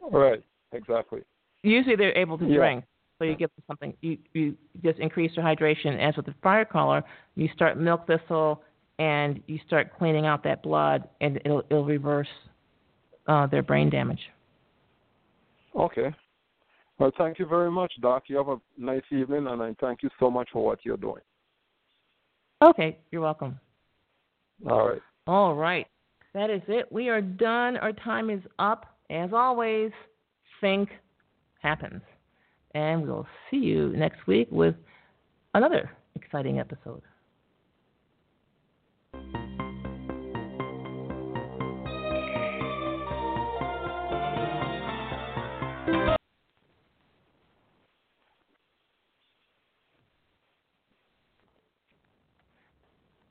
Right, exactly. Usually they're able to Yeah. drink, so you give them something. You you just increase their hydration. As with the fire caller, you start milk thistle and you start cleaning out that blood, and it'll it'll reverse uh, their brain mm-hmm. damage. Okay. Well, thank you very much, Doc. You have a nice evening, and I thank you so much for what you're doing. Okay, you're welcome. All right. All right. That is it. We are done. Our time is up. As always, think happens. And we'll see you next week with another exciting episode.